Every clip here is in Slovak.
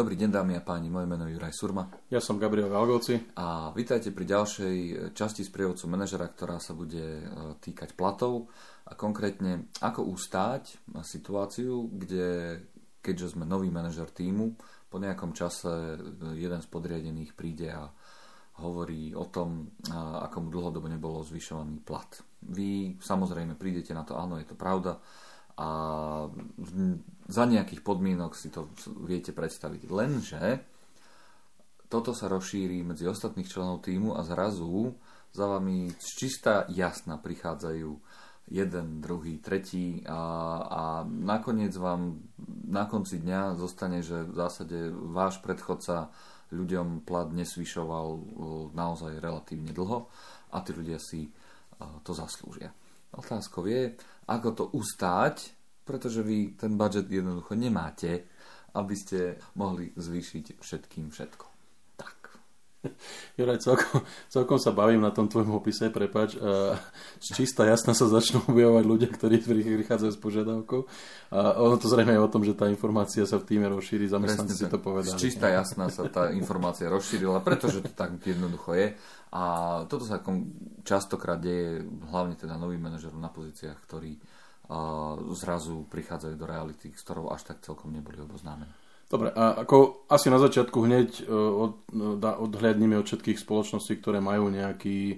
Dobrý deň dámy a páni, moje meno je Juraj Surma. Ja som Gabriel Valgovci. A vítajte pri ďalšej časti sprievodcu manažera, ktorá sa bude e, týkať platov a konkrétne ako ustáť situáciu, kde keďže sme nový manažer týmu, po nejakom čase e, jeden z podriadených príde a hovorí o tom, ako mu dlhodobo nebolo zvyšovaný plat. Vy samozrejme prídete na to, áno, je to pravda, a za nejakých podmienok si to viete predstaviť. Lenže toto sa rozšíri medzi ostatných členov týmu a zrazu za vami čistá jasna prichádzajú jeden, druhý, tretí a, a nakoniec vám na konci dňa zostane, že v zásade váš predchodca ľuďom plat nesvyšoval naozaj relatívne dlho a tí ľudia si to zaslúžia. Otázkou je, ako to ustáť, pretože vy ten budget jednoducho nemáte, aby ste mohli zvýšiť všetkým všetko. Juraj, celkom, celkom sa bavím na tom tvojom opise, prepač. Uh, čistá jasná sa začnú objavovať ľudia, ktorí prichádzajú s požiadavkou. A ono to zrejme je o tom, že tá informácia sa v týme rozšíri, zamestnanci si to povedali. Čistá jasná sa tá informácia rozšírila, pretože to tak jednoducho je. A toto sa častokrát deje, hlavne teda novým manažerom na pozíciách, ktorí zrazu prichádzajú do reality, s ktorou až tak celkom neboli oboznámení. Dobre, a ako asi na začiatku hneď e, od, e, odhľadníme od všetkých spoločností, ktoré majú nejaký e,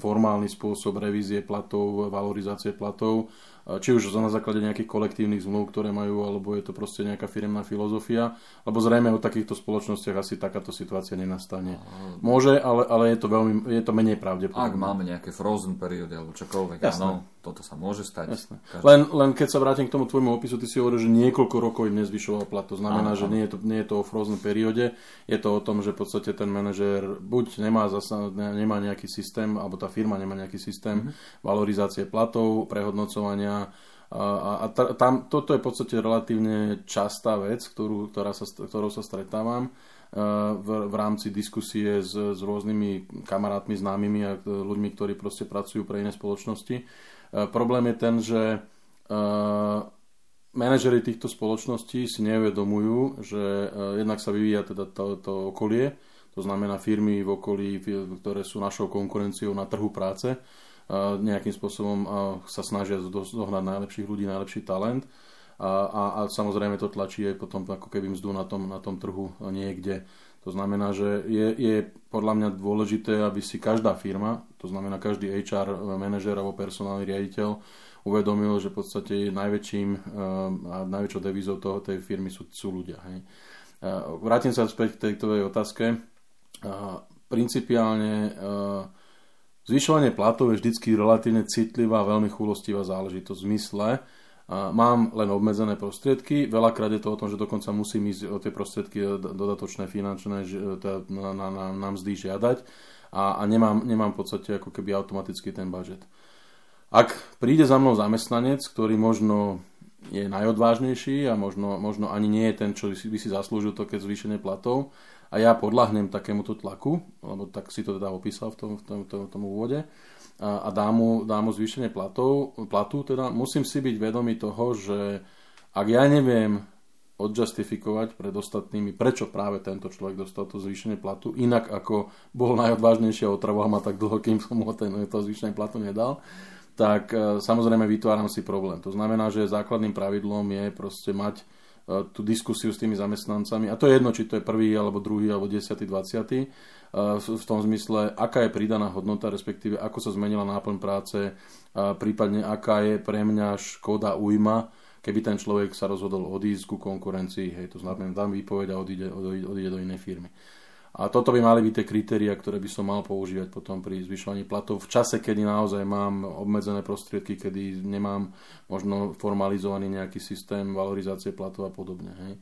formálny spôsob revízie platov, valorizácie platov, či už na základe nejakých kolektívnych zmluv, ktoré majú, alebo je to proste nejaká firmná filozofia, lebo zrejme o takýchto spoločnostiach asi takáto situácia nenastane. Môže, ale, ale je, to veľmi, je to menej pravdepodobné. Ak máme nejaké frozen periódy alebo čokoľvek, Jasné. áno, toto sa môže stať. Jasné. Len, len keď sa vrátim k tomu tvojmu opisu, ty si hovoril, že niekoľko rokov im nezvyšoval plat. To znamená, áno, že nie je, to, nie je to o frozen perióde, je to o tom, že v podstate ten manažér buď nemá, zasa, nemá nejaký systém, alebo tá firma nemá nejaký systém mm-hmm. valorizácie platov, prehodnocovania a, a tam, toto je v podstate relatívne častá vec, ktorú, ktorá sa, ktorou sa stretávam v, v rámci diskusie s, s rôznymi kamarátmi, známymi a ľuďmi, ktorí proste pracujú pre iné spoločnosti. Problém je ten, že manažery týchto spoločností si neuvedomujú, že jednak sa vyvíja teda to, to okolie, to znamená firmy v okolí, ktoré sú našou konkurenciou na trhu práce, nejakým spôsobom sa snažia zohnať najlepších ľudí, najlepší talent a, a, a samozrejme to tlačí aj potom ako keby mzdu na tom, na tom trhu niekde. To znamená, že je, je podľa mňa dôležité, aby si každá firma, to znamená každý HR manažer alebo personálny riaditeľ uvedomil, že v podstate najväčším a najväčšou devizou toho, tej firmy sú, sú ľudia. Hej. Vrátim sa späť k tejto otázke. Principiálne Zvyšovanie platov je vždy relatívne citlivá, veľmi chulostivá záležitosť v zmysle, mám len obmedzené prostriedky, veľakrát je to o tom, že dokonca musím ísť o tie prostriedky dodatočné finančné na, na, na, na mzdy žiadať a, a nemám, nemám v podstate ako keby automaticky ten budget. Ak príde za mnou zamestnanec, ktorý možno je najodvážnejší a možno, možno ani nie je ten, čo by si zaslúžil to, keď zvýšenie platov, a ja podľahnem takémuto tlaku, lebo tak si to teda opísal v tom, v tom, tom, tom úvode, a, a dám mu, dám mu zvýšenie platov, platu, teda musím si byť vedomý toho, že ak ja neviem odjustifikovať pred ostatnými, prečo práve tento človek dostal to zvýšenie platu, inak ako bol najodvážnejší a otravoval ma tak dlho, kým som mu ten, to zvýšenie platu nedal, tak e, samozrejme vytváram si problém. To znamená, že základným pravidlom je proste mať tú diskusiu s tými zamestnancami. A to je jedno, či to je prvý, alebo druhý, alebo desiatý, dvaciatý. E, v tom zmysle, aká je pridaná hodnota, respektíve ako sa zmenila náplň práce, a prípadne aká je pre mňa škoda, ujma, keby ten človek sa rozhodol odísť ku konkurencii, hej, to znamená, dám výpoveď a odíde, odíde, odíde do inej firmy. A toto by mali byť tie kritéria, ktoré by som mal používať potom pri zvyšovaní platov v čase, kedy naozaj mám obmedzené prostriedky, kedy nemám možno formalizovaný nejaký systém valorizácie platov a podobne. Hej.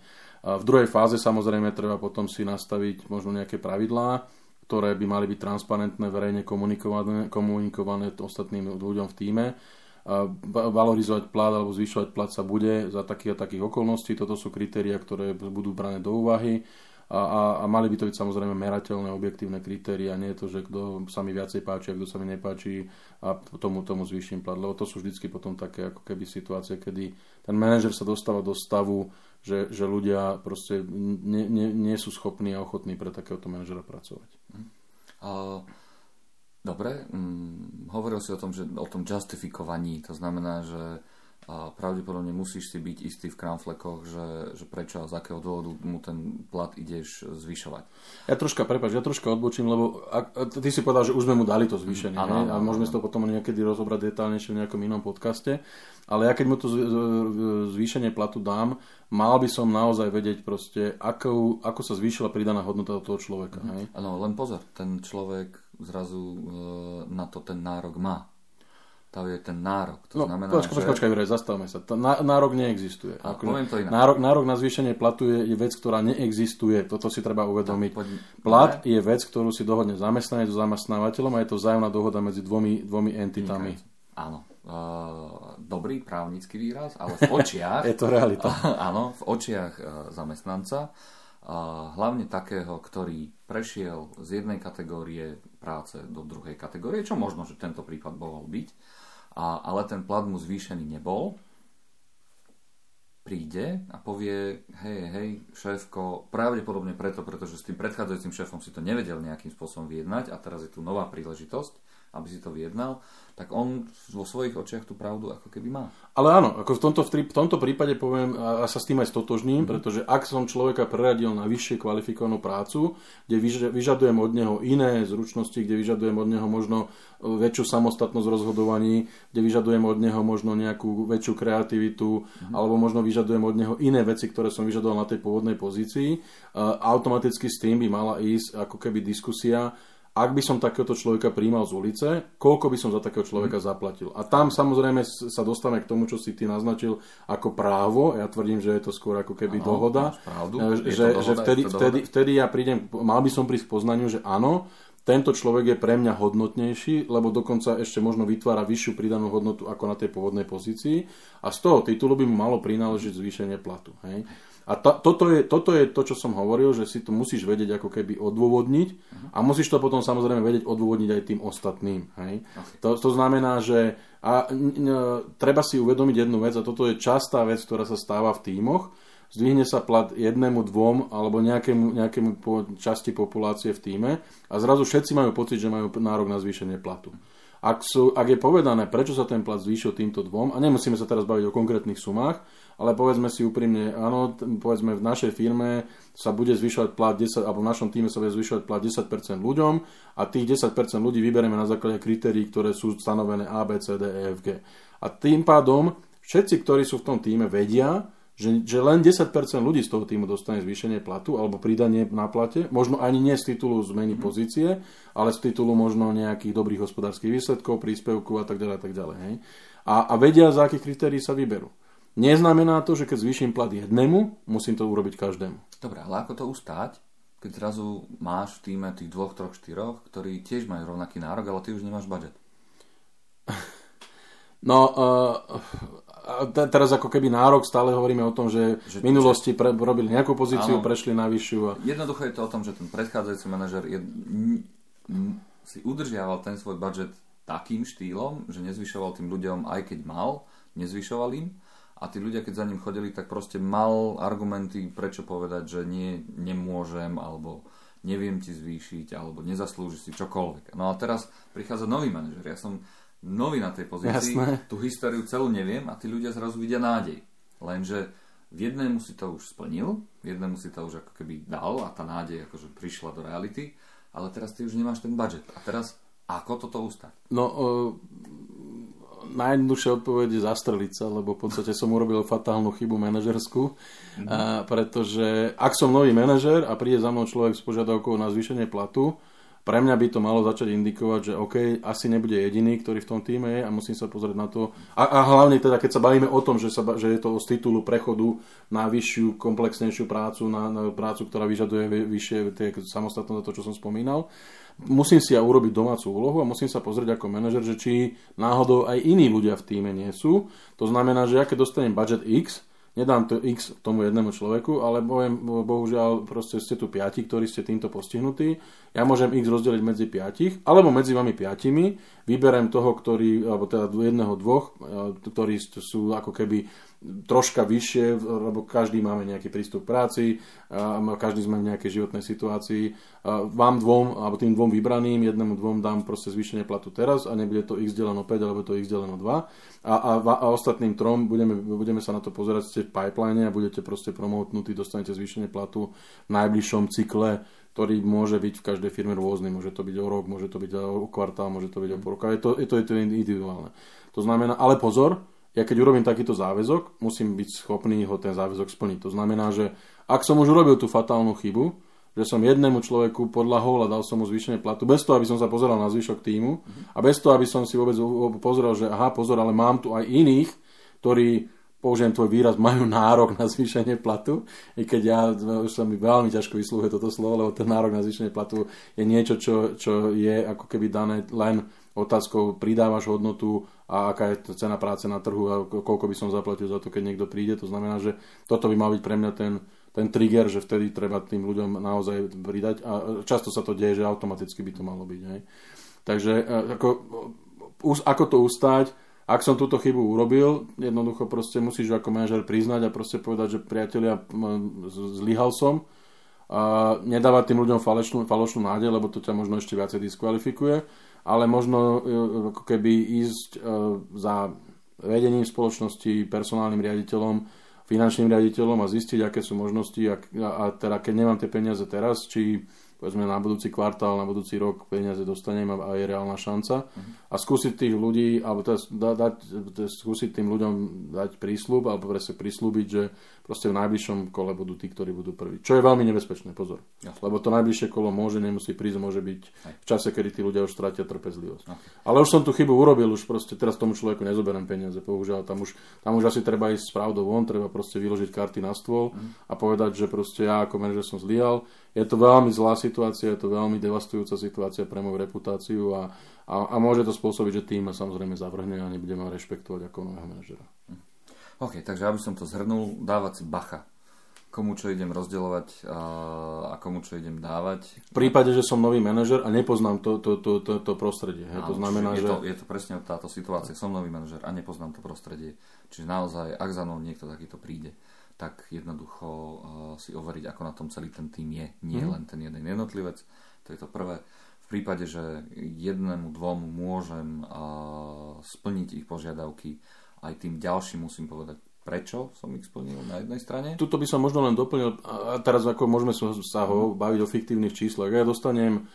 A v druhej fáze samozrejme treba potom si nastaviť možno nejaké pravidlá, ktoré by mali byť transparentné, verejne komunikované, komunikované ostatným ľuďom v týme. Valorizovať plat alebo zvyšovať plat sa bude za takých a takých okolností. Toto sú kritéria, ktoré budú brané do úvahy a, a, a mali by to byť samozrejme merateľné, objektívne kritéria, nie je to, že kto sa mi viacej páči a kto sa mi nepáči a tomu, tomu zvýšim plat, lebo to sú vždycky potom také ako keby situácie, kedy ten manažer sa dostáva do stavu, že, že ľudia proste nie, nie, nie sú schopní a ochotní pre takéhoto manažera pracovať. Uh, dobre, um, hovoril si o tom, že o tom justifikovaní, to znamená, že a pravdepodobne musíš si byť istý v kramflekoch, že, že prečo a z akého dôvodu mu ten plat ideš zvyšovať. Ja troška, prepáč, ja troška odbočím, lebo ak, ty si povedal, že už sme mu dali to zvýšenie ano, a môžeme si to potom niekedy rozobrať detálnejšie v nejakom inom podcaste, ale ja keď mu to zvýšenie platu dám, mal by som naozaj vedieť proste, ako, ako sa zvýšila pridaná hodnota toho človeka. Áno, len pozor, ten človek zrazu e, na to ten nárok má to je ten nárok. To no, znamená, počkaj, že... počkaj, Juraj, zastavme sa. To, nárok neexistuje. A, poviem to inak. Nárok, nárok na zvýšenie platu je, je vec, ktorá neexistuje. Toto si treba uvedomiť. Tak, poď... Plat ne? je vec, ktorú si dohodne zamestnanec so zamestnávateľom a je to vzájomná dohoda medzi dvomi, dvomi entitami. Áno. Uh, dobrý právnický výraz, ale v očiach... je to realita. áno, v očiach uh, zamestnanca uh, hlavne takého, ktorý prešiel z jednej kategórie práce do druhej kategórie, čo možno, že tento prípad mohol byť, a, ale ten plat mu zvýšený nebol, príde a povie, hej, hej, šéfko, pravdepodobne preto, pretože s tým predchádzajúcim šéfom si to nevedel nejakým spôsobom vyjednať a teraz je tu nová príležitosť, aby si to vyjednal, tak on vo svojich očiach tú pravdu ako keby má. Ale áno, ako v tomto, v tomto prípade poviem, a sa s tým aj stotožním, mm-hmm. pretože ak som človeka preradil na vyššie kvalifikovanú prácu, kde vyžadujem od neho iné zručnosti, kde vyžadujem od neho možno e, väčšiu samostatnosť v rozhodovaní, kde vyžadujem od neho možno nejakú väčšiu kreativitu, mm-hmm. alebo možno vyžadujem od neho iné veci, ktoré som vyžadoval na tej pôvodnej pozícii, automaticky s tým by mala ísť ako keby diskusia, ak by som takéhoto človeka príjmal z ulice, koľko by som za takého človeka zaplatil. A tam samozrejme sa dostávame k tomu, čo si ty naznačil ako právo. Ja tvrdím, že je to skôr ako keby ano, dohoda. Pravdu. Že, dohoda, že vtedy, vtedy, vtedy ja prídem, mal by som prísť k poznaniu, že áno, tento človek je pre mňa hodnotnejší, lebo dokonca ešte možno vytvára vyššiu pridanú hodnotu ako na tej pôvodnej pozícii a z toho titulu by mu malo prináležiť zvýšenie platu. Hej. A to, toto, je, toto je to, čo som hovoril, že si to musíš vedieť ako keby odôvodniť uh-huh. a musíš to potom samozrejme vedieť odôvodniť aj tým ostatným. Hej? Okay. To, to znamená, že a, n, n, treba si uvedomiť jednu vec a toto je častá vec, ktorá sa stáva v tímoch. Zdvihne sa plat jednému, dvom alebo nejakému, nejakému po, časti populácie v týme a zrazu všetci majú pocit, že majú nárok na zvýšenie platu. Ak, sú, ak je povedané, prečo sa ten plat zvýšil týmto dvom, a nemusíme sa teraz baviť o konkrétnych sumách, ale povedzme si úprimne, áno, povedzme v našej firme sa bude zvyšovať plat 10, alebo v našom týme sa bude zvyšovať plat 10% ľuďom a tých 10% ľudí vyberieme na základe kritérií, ktoré sú stanovené A, B, C, D, E, F, G. A tým pádom všetci, ktorí sú v tom týme, vedia, že, že len 10% ľudí z toho týmu dostane zvýšenie platu alebo pridanie na plate, možno ani nie z titulu zmeny mm. pozície, ale z titulu možno nejakých dobrých hospodárskych výsledkov, príspevkov a tak ďalej. A, tak ďalej hej. A, a vedia, za akých kritérií sa vyberú. Neznamená to, že keď zvýšim plat jednému, musím to urobiť každému. Dobre, ale ako to ustáť, keď zrazu máš v týme tých dvoch, troch, štyroch, ktorí tiež majú rovnaký nárok, ale ty už nemáš budget? No, uh, teraz ako keby nárok, stále hovoríme o tom, že, že v minulosti pre, robili nejakú pozíciu, áno, prešli na vyššiu. A... Jednoducho je to o tom, že ten predchádzajúci manažer je, m, m, si udržiaval ten svoj budget takým štýlom, že nezvyšoval tým ľuďom, aj keď mal, nezvyšoval im a tí ľudia, keď za ním chodili, tak proste mal argumenty, prečo povedať, že nie, nemôžem, alebo neviem ti zvýšiť, alebo nezaslúži si čokoľvek. No a teraz prichádza nový manažer. Ja som nový na tej pozícii, Jasné. tú históriu celú neviem a tí ľudia zrazu vidia nádej. Lenže v jednému si to už splnil, jednému si to už ako keby dal a tá nádej akože prišla do reality, ale teraz ty už nemáš ten budget. A teraz ako toto ustať? No, uh najjednoduchšia odpoveď je zastreliť sa, lebo v podstate som urobil fatálnu chybu manažerskú, mm-hmm. a, pretože ak som nový manažer a príde za mnou človek s požiadavkou na zvýšenie platu, pre mňa by to malo začať indikovať, že OK, asi nebude jediný, ktorý v tom týme je a musím sa pozrieť na to. A, a hlavne teda, keď sa bavíme o tom, že, sa, že je to z titulu prechodu na vyššiu, komplexnejšiu prácu, na, na prácu, ktorá vyžaduje vyššie tie, samostatnosť, to, čo som spomínal, musím si ja urobiť domácu úlohu a musím sa pozrieť ako manažer, že či náhodou aj iní ľudia v týme nie sú. To znamená, že ja keď dostanem budget X, nedám to x tomu jednému človeku, ale poviem, bohužiaľ, proste ste tu piati, ktorí ste týmto postihnutí. Ja môžem x rozdeliť medzi piatich, alebo medzi vami piatimi. Vyberem toho, ktorý, alebo teda jedného, dvoch, e, ktorí sú ako keby troška vyššie, lebo každý máme nejaký prístup k práci, každý sme v nejakej životnej situácii. Vám dvom, alebo tým dvom vybraným, jednému dvom dám proste zvýšenie platu teraz a nebude to x deleno 5, alebo to x deleno 2. A, a, a ostatným trom budeme, budeme sa na to pozerať, ste v pipeline a budete proste promotnutí, dostanete zvýšenie platu v najbližšom cykle ktorý môže byť v každej firme rôzny. Môže to byť o rok, môže to byť o kvartál, môže to byť o pol roka. Je to, je to, je to individuálne. To znamená, ale pozor, ja keď urobím takýto záväzok, musím byť schopný ho ten záväzok splniť. To znamená, že ak som už urobil tú fatálnu chybu, že som jednému človeku podľahol a dal som mu zvýšenie platu, bez toho, aby som sa pozeral na zvyšok týmu a bez toho, aby som si vôbec pozrel, že aha, pozor, ale mám tu aj iných, ktorí použijem tvoj výraz, majú nárok na zvýšenie platu, i keď ja už sa mi veľmi ťažko vyslúhuje toto slovo, lebo ten nárok na zvýšenie platu je niečo, čo, čo je ako keby dané len otázkou pridávaš hodnotu a aká je cena práce na trhu a koľko by som zaplatil za to, keď niekto príde. To znamená, že toto by mal byť pre mňa ten, ten trigger, že vtedy treba tým ľuďom naozaj pridať a často sa to deje, že automaticky by to malo byť. Hej. Takže e, ako, ako to ustať, ak som túto chybu urobil, jednoducho proste musíš ako manažer priznať a proste povedať, že priatelia, zlyhal som a nedávať tým ľuďom falošnú, falošnú nádej, lebo to ťa možno ešte viacej diskvalifikuje ale možno e, ako keby ísť e, za vedením spoločnosti, personálnym riaditeľom, finančným riaditeľom a zistiť, aké sú možnosti a, a teda keď nemám tie peniaze teraz, či povedzme na budúci kvartál, na budúci rok peniaze dostanem a, je reálna šanca. Uh-huh. A skúsiť tých ľudí, alebo teda da, dať, teda skúsiť tým ľuďom dať prísľub, alebo presne prislúbiť, že proste v najbližšom kole budú tí, ktorí budú prví. Čo je veľmi nebezpečné, pozor. Jasne. Lebo to najbližšie kolo môže, nemusí prísť, môže byť v čase, kedy tí ľudia už stratia trpezlivosť. Okay. Ale už som tú chybu urobil, už proste teraz tomu človeku nezoberiem peniaze, bohužiaľ, tam už, tam už asi treba ísť s pravdou von, treba proste vyložiť karty na stôl uh-huh. a povedať, že proste ja ako manažer som zlyhal. Je to veľmi zlá situácia, je to veľmi devastujúca situácia pre moju reputáciu a, a, a môže to spôsobiť, že tým ma samozrejme zavrhne a nebudeme rešpektovať ako nového manažera. Uh-huh. OK, takže aby som to zhrnul, dávať si bacha. Komu čo idem rozdeľovať a, a komu čo idem dávať. V prípade, že som nový manažer a nepoznám to, to, to, to, to prostredie. Hej, to znamená, je že... To, je to presne táto situácia. Som nový manažer a nepoznám to prostredie. Čiže naozaj, ak za mnou niekto takýto príde, tak jednoducho uh, si overiť, ako na tom celý ten tým je. Nie mm. len ten jeden jednotlivec. To je to prvé. V prípade, že jednému, dvom môžem uh, splniť ich požiadavky, aj tým ďalším musím povedať, prečo som ich splnil na jednej strane. Tuto by som možno len doplnil, a teraz ako môžeme sa ho baviť o fiktívnych číslach. Ja dostanem Eh,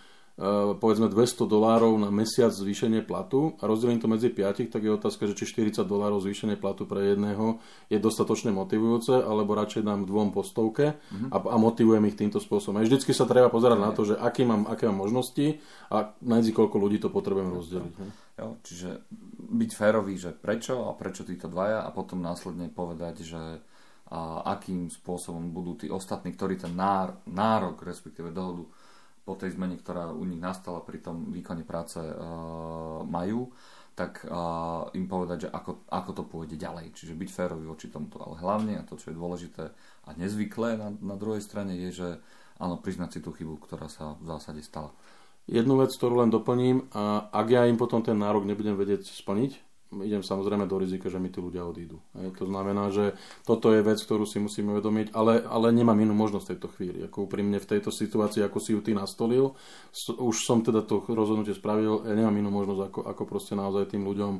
povedzme 200 dolárov na mesiac zvýšenie platu a rozdelím to medzi piatich, tak je otázka, že či 40 dolárov zvýšenie platu pre jedného je dostatočne motivujúce, alebo radšej dám dvom postovke mm-hmm. a, a motivujem ich týmto spôsobom. A vždycky sa treba pozerať na to, že aký mám, aké mám možnosti a medzi koľko ľudí to potrebujem rozdeliť. Jo, čiže byť férový, že prečo a prečo títo dvaja a potom následne povedať, že a akým spôsobom budú tí ostatní, ktorí ten nárok, respektíve dohodu po tej zmene, ktorá u nich nastala pri tom výkone práce uh, majú, tak uh, im povedať, že ako, ako to pôjde ďalej. Čiže byť férový voči tomuto. Ale hlavne, a to, čo je dôležité a nezvyklé na, na druhej strane, je, že áno, priznať si tú chybu, ktorá sa v zásade stala. Jednu vec, ktorú len doplním, a ak ja im potom ten nárok nebudem vedieť splniť, idem samozrejme do rizika, že mi tí ľudia odídu. Hej. To znamená, že toto je vec, ktorú si musíme uvedomiť, ale, ale nemám inú možnosť v tejto chvíli. Ako úprimne v tejto situácii, ako si ju ty nastolil, už som teda to rozhodnutie spravil, ja nemám inú možnosť, ako, ako proste naozaj tým ľuďom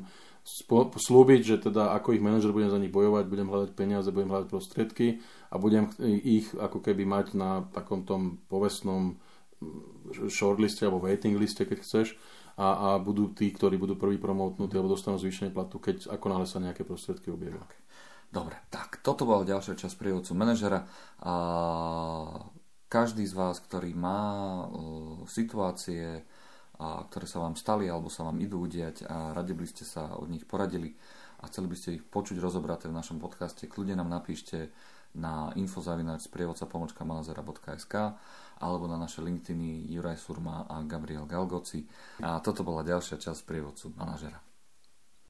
slúbiť, že teda ako ich manažer budem za nich bojovať, budem hľadať peniaze, budem hľadať prostriedky a budem ich ako keby mať na takom tom povestnom shortliste alebo waiting liste, keď chceš, a, a budú tí, ktorí budú prvý promotnutí alebo dostanú zvýšenie platu, keď ako náhle sa nejaké prostriedky objavia. Okay. Dobre, tak toto bola ďalšia časť prievodcu manažera. A každý z vás, ktorý má situácie, a, ktoré sa vám stali alebo sa vám idú udiať a radi by ste sa od nich poradili a chceli by ste ich počuť rozobraté v našom podcaste, kľudne nám napíšte na infozavinač sprievodca pomočka manazera.sk alebo na naše LinkedIny Juraj Surma a Gabriel Galgoci. A toto bola ďalšia časť prievodcu manažera.